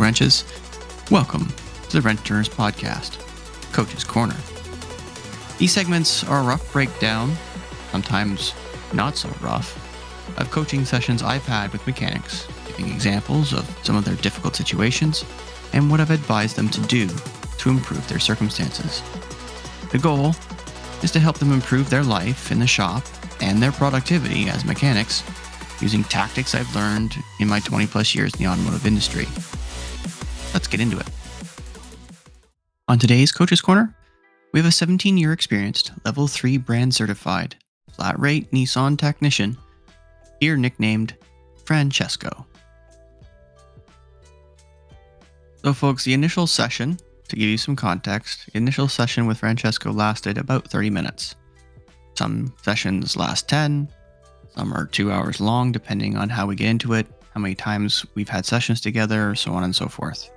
wrenches. Welcome to the Wrench Turners Podcast, Coach's Corner. These segments are a rough breakdown, sometimes not so rough, of coaching sessions I've had with mechanics, giving examples of some of their difficult situations and what I've advised them to do to improve their circumstances. The goal is to help them improve their life in the shop and their productivity as mechanics using tactics I've learned in my 20 plus years in the automotive industry. Let's get into it. On today's Coach's Corner, we have a 17 year experienced, level 3 brand certified, flat rate Nissan technician, here nicknamed Francesco. So, folks, the initial session, to give you some context, the initial session with Francesco lasted about 30 minutes. Some sessions last 10, some are two hours long, depending on how we get into it, how many times we've had sessions together, so on and so forth.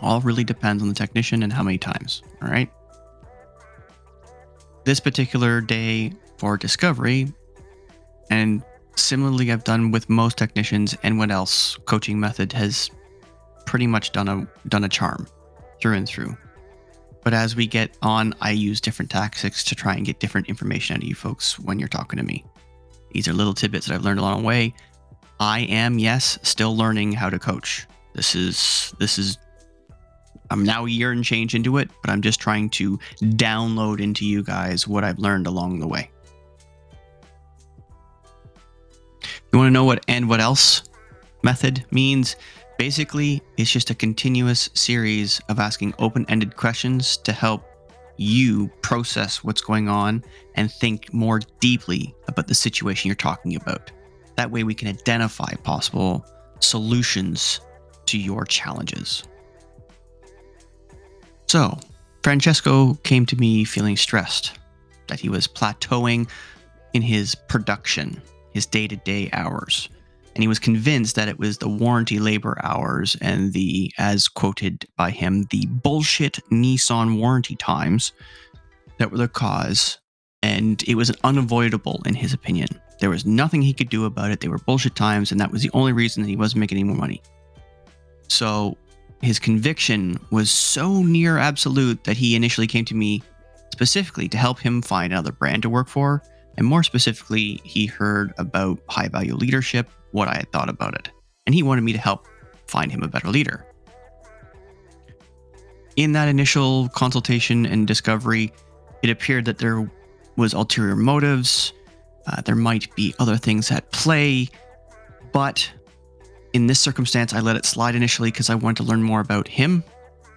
All really depends on the technician and how many times, all right? This particular day for discovery, and similarly, I've done with most technicians, and what else coaching method has pretty much done a done a charm through and through. But as we get on, I use different tactics to try and get different information out of you folks when you're talking to me. These are little tidbits that I've learned along the way. I am, yes, still learning how to coach. This is this is I'm now a year and change into it, but I'm just trying to download into you guys what I've learned along the way. You want to know what and what else method means? Basically, it's just a continuous series of asking open ended questions to help you process what's going on and think more deeply about the situation you're talking about. That way, we can identify possible solutions to your challenges. So, Francesco came to me feeling stressed, that he was plateauing in his production, his day to day hours. And he was convinced that it was the warranty labor hours and the, as quoted by him, the bullshit Nissan warranty times that were the cause. And it was unavoidable, in his opinion. There was nothing he could do about it. They were bullshit times, and that was the only reason that he wasn't making any more money. So his conviction was so near absolute that he initially came to me specifically to help him find another brand to work for. And more specifically, he heard about high value leadership, what I had thought about it, and he wanted me to help find him a better leader. In that initial consultation and discovery, it appeared that there was ulterior motives, uh, there might be other things at play, but in this circumstance, I let it slide initially because I wanted to learn more about him,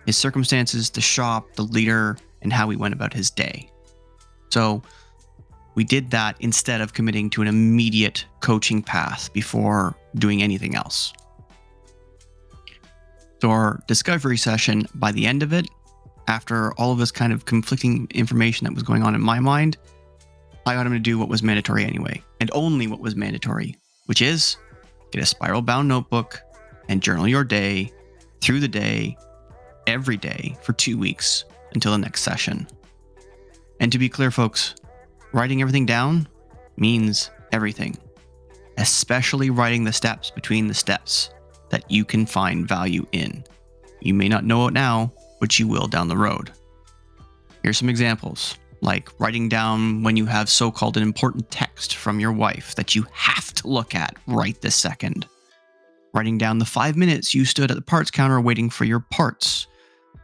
his circumstances, the shop, the leader, and how he went about his day. So we did that instead of committing to an immediate coaching path before doing anything else. So, our discovery session, by the end of it, after all of this kind of conflicting information that was going on in my mind, I got him to do what was mandatory anyway, and only what was mandatory, which is get a spiral bound notebook and journal your day through the day, every day for two weeks until the next session. And to be clear, folks, writing everything down means everything, especially writing the steps between the steps that you can find value in. You may not know it now, but you will down the road. Here's some examples like writing down when you have so called an important text from your wife that you have to look at right this second. Writing down the five minutes you stood at the parts counter waiting for your parts.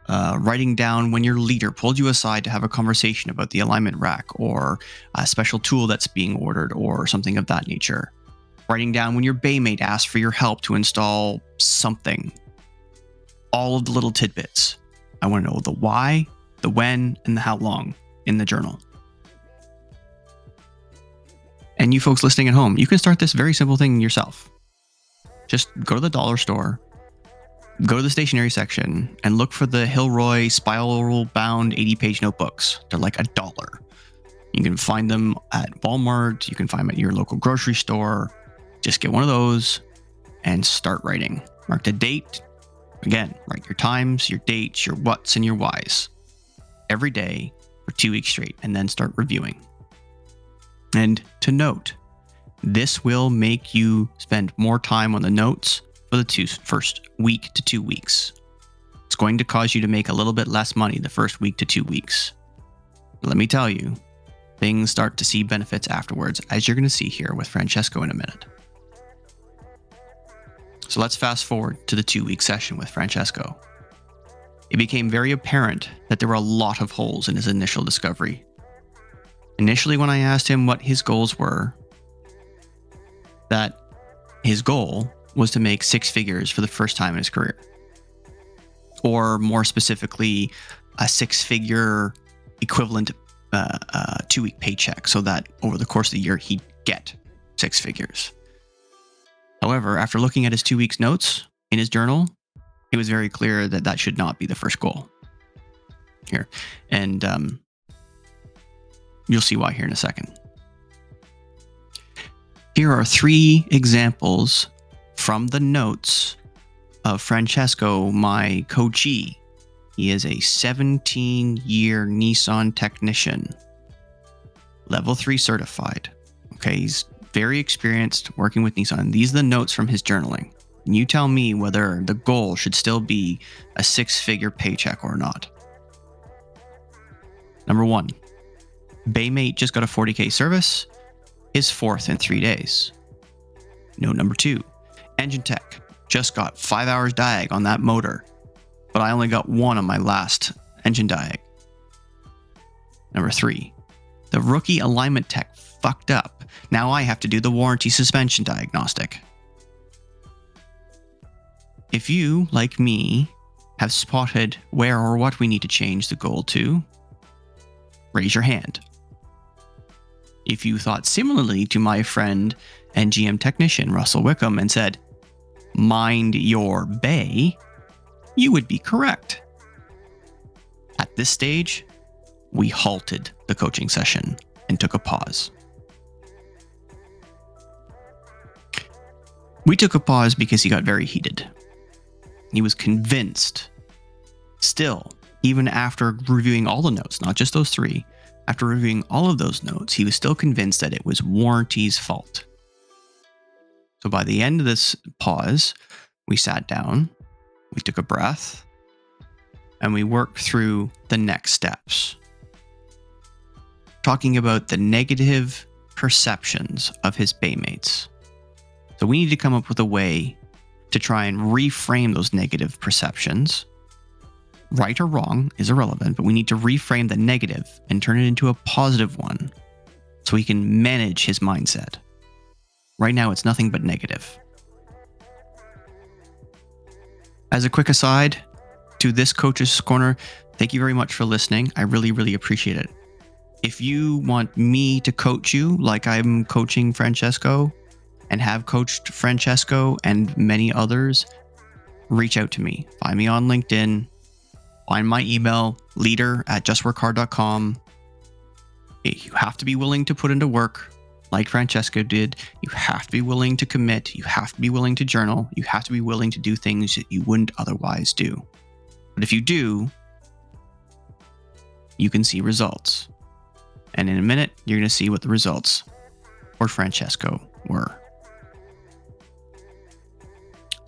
Uh, writing down when your leader pulled you aside to have a conversation about the alignment rack or a special tool that's being ordered or something of that nature. Writing down when your baymate asked for your help to install something. All of the little tidbits. I want to know the why, the when, and the how long in the journal. And you folks listening at home, you can start this very simple thing yourself. Just go to the dollar store, go to the stationery section, and look for the Hilroy spiral bound 80 page notebooks. They're like a dollar. You can find them at Walmart, you can find them at your local grocery store. Just get one of those and start writing. Mark the date. Again, write your times, your dates, your whats, and your whys every day for two weeks straight and then start reviewing. And to note, this will make you spend more time on the notes for the two, first week to two weeks. It's going to cause you to make a little bit less money the first week to two weeks. But let me tell you, things start to see benefits afterwards, as you're going to see here with Francesco in a minute. So let's fast forward to the two week session with Francesco. It became very apparent that there were a lot of holes in his initial discovery. Initially, when I asked him what his goals were, that his goal was to make six figures for the first time in his career. Or more specifically, a six figure equivalent uh, uh, two week paycheck so that over the course of the year he'd get six figures. However, after looking at his two weeks notes in his journal, it was very clear that that should not be the first goal here. And um, you'll see why here in a second. Here are three examples from the notes of Francesco, my coachee. He is a 17 year Nissan technician, level three certified. Okay, he's very experienced working with Nissan. These are the notes from his journaling. And you tell me whether the goal should still be a six figure paycheck or not. Number one, Baymate just got a 40K service, his fourth in three days. Note number two, Engine Tech just got five hours diag on that motor, but I only got one on my last engine diag. Number three, the rookie alignment tech fucked up. Now I have to do the warranty suspension diagnostic. If you, like me, have spotted where or what we need to change the goal to, raise your hand. If you thought similarly to my friend and GM technician Russell Wickham and said, mind your bay, you would be correct. At this stage, we halted the coaching session and took a pause. We took a pause because he got very heated. He was convinced, still, even after reviewing all the notes, not just those three, after reviewing all of those notes, he was still convinced that it was warranty's fault. So by the end of this pause, we sat down, we took a breath, and we worked through the next steps. Talking about the negative perceptions of his baymates. So we need to come up with a way to try and reframe those negative perceptions. Right or wrong is irrelevant, but we need to reframe the negative and turn it into a positive one so he can manage his mindset. Right now, it's nothing but negative. As a quick aside to this coach's corner, thank you very much for listening. I really, really appreciate it. If you want me to coach you like I'm coaching Francesco, and have coached Francesco and many others, reach out to me. Find me on LinkedIn. Find my email, leader at justworkhard.com. You have to be willing to put into work like Francesco did. You have to be willing to commit. You have to be willing to journal. You have to be willing to do things that you wouldn't otherwise do. But if you do, you can see results. And in a minute, you're going to see what the results for Francesco were.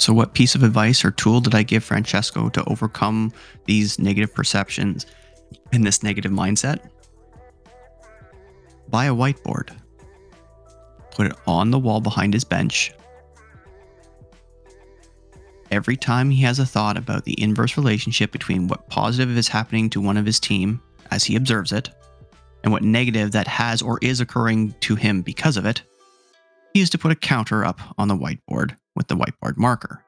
So, what piece of advice or tool did I give Francesco to overcome these negative perceptions and this negative mindset? Buy a whiteboard, put it on the wall behind his bench. Every time he has a thought about the inverse relationship between what positive is happening to one of his team as he observes it, and what negative that has or is occurring to him because of it, he is to put a counter up on the whiteboard with the whiteboard marker.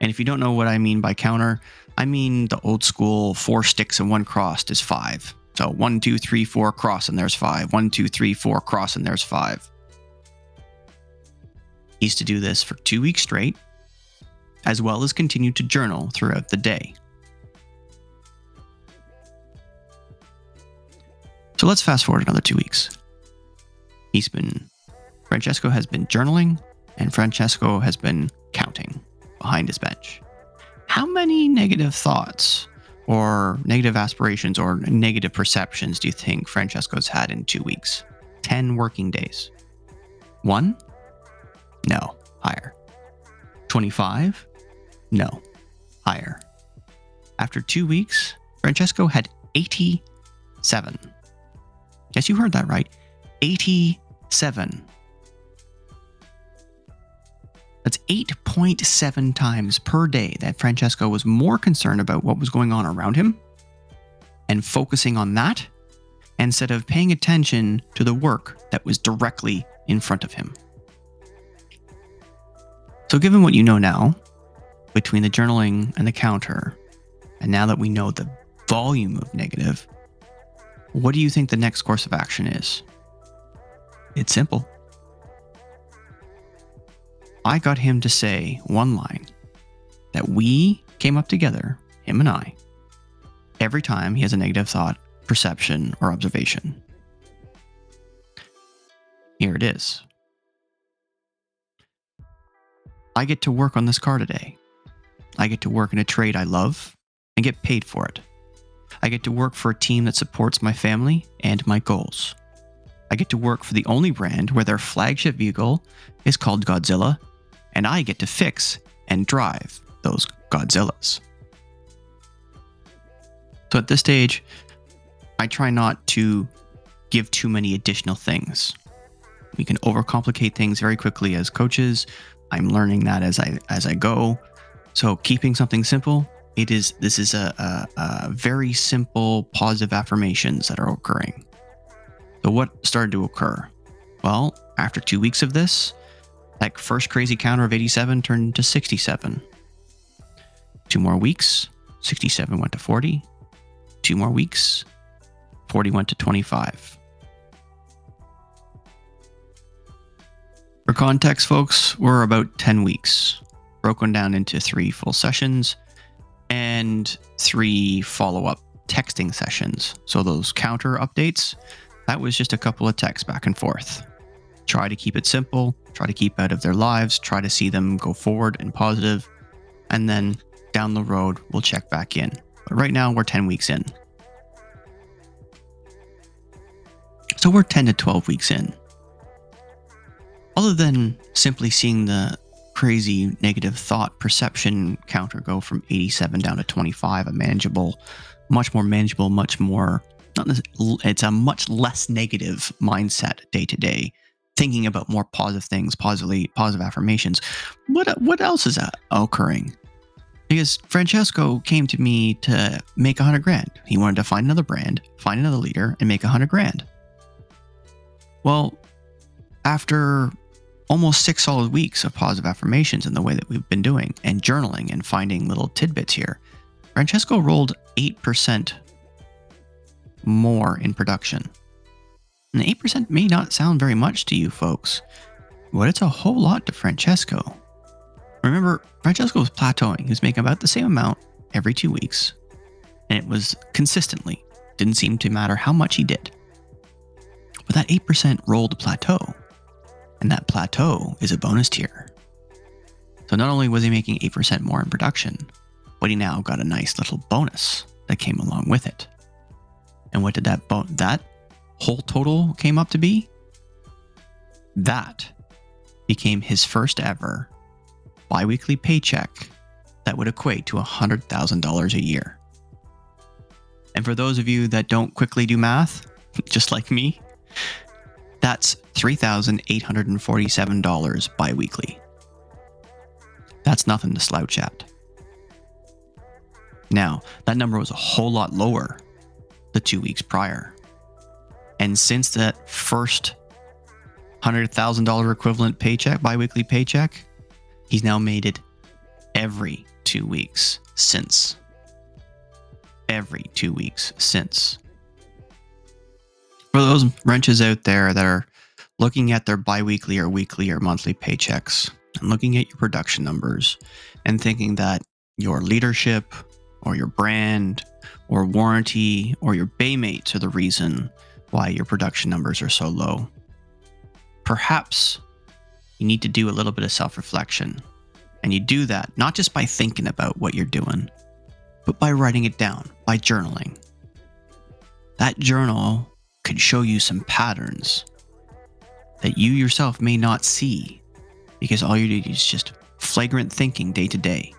And if you don't know what I mean by counter, I mean the old school four sticks and one crossed is five. So one, two, three, four, cross, and there's five. One, two, three, four, cross, and there's five. He's to do this for two weeks straight, as well as continue to journal throughout the day. So let's fast forward another two weeks. He's been, Francesco has been journaling and Francesco has been counting behind his bench. How many negative thoughts or negative aspirations or negative perceptions do you think Francesco's had in two weeks? 10 working days. One? No, higher. 25? No, higher. After two weeks, Francesco had 87. Yes, you heard that right. 87. That's 8.7 times per day that Francesco was more concerned about what was going on around him and focusing on that instead of paying attention to the work that was directly in front of him. So, given what you know now, between the journaling and the counter, and now that we know the volume of negative, what do you think the next course of action is? It's simple. I got him to say one line that we came up together, him and I, every time he has a negative thought, perception, or observation. Here it is. I get to work on this car today. I get to work in a trade I love and get paid for it. I get to work for a team that supports my family and my goals. I get to work for the only brand where their flagship vehicle is called Godzilla, and I get to fix and drive those Godzillas. So at this stage, I try not to give too many additional things. We can overcomplicate things very quickly as coaches. I'm learning that as I as I go. So keeping something simple, it is this is a, a, a very simple positive affirmations that are occurring. So what started to occur? Well, after two weeks of this, that first crazy counter of 87 turned to 67. Two more weeks, 67 went to 40. Two more weeks, 40 went to 25. For context, folks, we're about 10 weeks, broken down into three full sessions and three follow up texting sessions. So those counter updates, that was just a couple of texts back and forth. Try to keep it simple, try to keep out of their lives, try to see them go forward and positive, and then down the road, we'll check back in. But right now, we're 10 weeks in. So we're 10 to 12 weeks in other than simply seeing the crazy negative thought perception counter go from 87 down to 25, a manageable, much more manageable, much more, not it's a much less negative mindset day to day, thinking about more positive things, positively, positive affirmations. What, what else is uh, occurring? Because Francesco came to me to make a hundred grand. He wanted to find another brand, find another leader, and make a hundred grand. Well, after almost six solid weeks of positive affirmations in the way that we've been doing and journaling and finding little tidbits here, Francesco rolled 8% more in production. And 8% may not sound very much to you folks, but it's a whole lot to Francesco. Remember, Francesco was plateauing. He was making about the same amount every two weeks, and it was consistently. Didn't seem to matter how much he did. But that 8% rolled plateau and that plateau is a bonus tier. So not only was he making 8% more in production, but he now got a nice little bonus that came along with it. And what did that bo- that whole total came up to be? That became his first ever biweekly paycheck that would equate to $100,000 a year. And for those of you that don't quickly do math, just like me, that's $3,847 biweekly. That's nothing to slouch at. Now, that number was a whole lot lower the two weeks prior. And since that first $100,000 equivalent paycheck, biweekly paycheck, he's now made it every two weeks since. Every two weeks since for those wrenches out there that are looking at their biweekly or weekly or monthly paychecks and looking at your production numbers and thinking that your leadership or your brand or warranty or your baymates are the reason why your production numbers are so low. Perhaps you need to do a little bit of self reflection. And you do that not just by thinking about what you're doing, but by writing it down, by journaling. That journal could show you some patterns that you yourself may not see because all you do is just flagrant thinking day to day.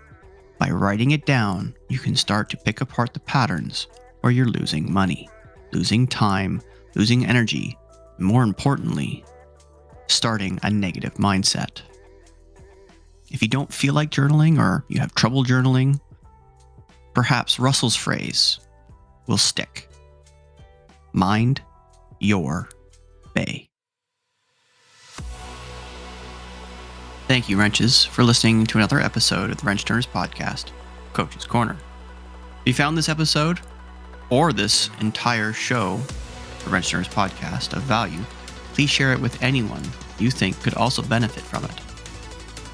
By writing it down, you can start to pick apart the patterns where you're losing money, losing time, losing energy, and more importantly, starting a negative mindset. If you don't feel like journaling or you have trouble journaling, perhaps Russell's phrase will stick. Mind your bay. Thank you, Wrenches, for listening to another episode of the Wrench Turners podcast, Coach's Corner. If you found this episode or this entire show, the Turners podcast, of value, please share it with anyone you think could also benefit from it.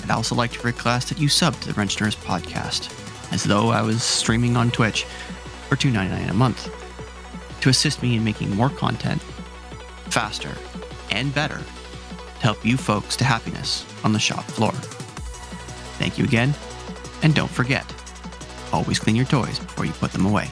I'd also like to request that you sub to the Wrench Turners podcast, as though I was streaming on Twitch for $2.99 a month, to assist me in making more content faster and better to help you folks to happiness on the shop floor. Thank you again, and don't forget always clean your toys before you put them away.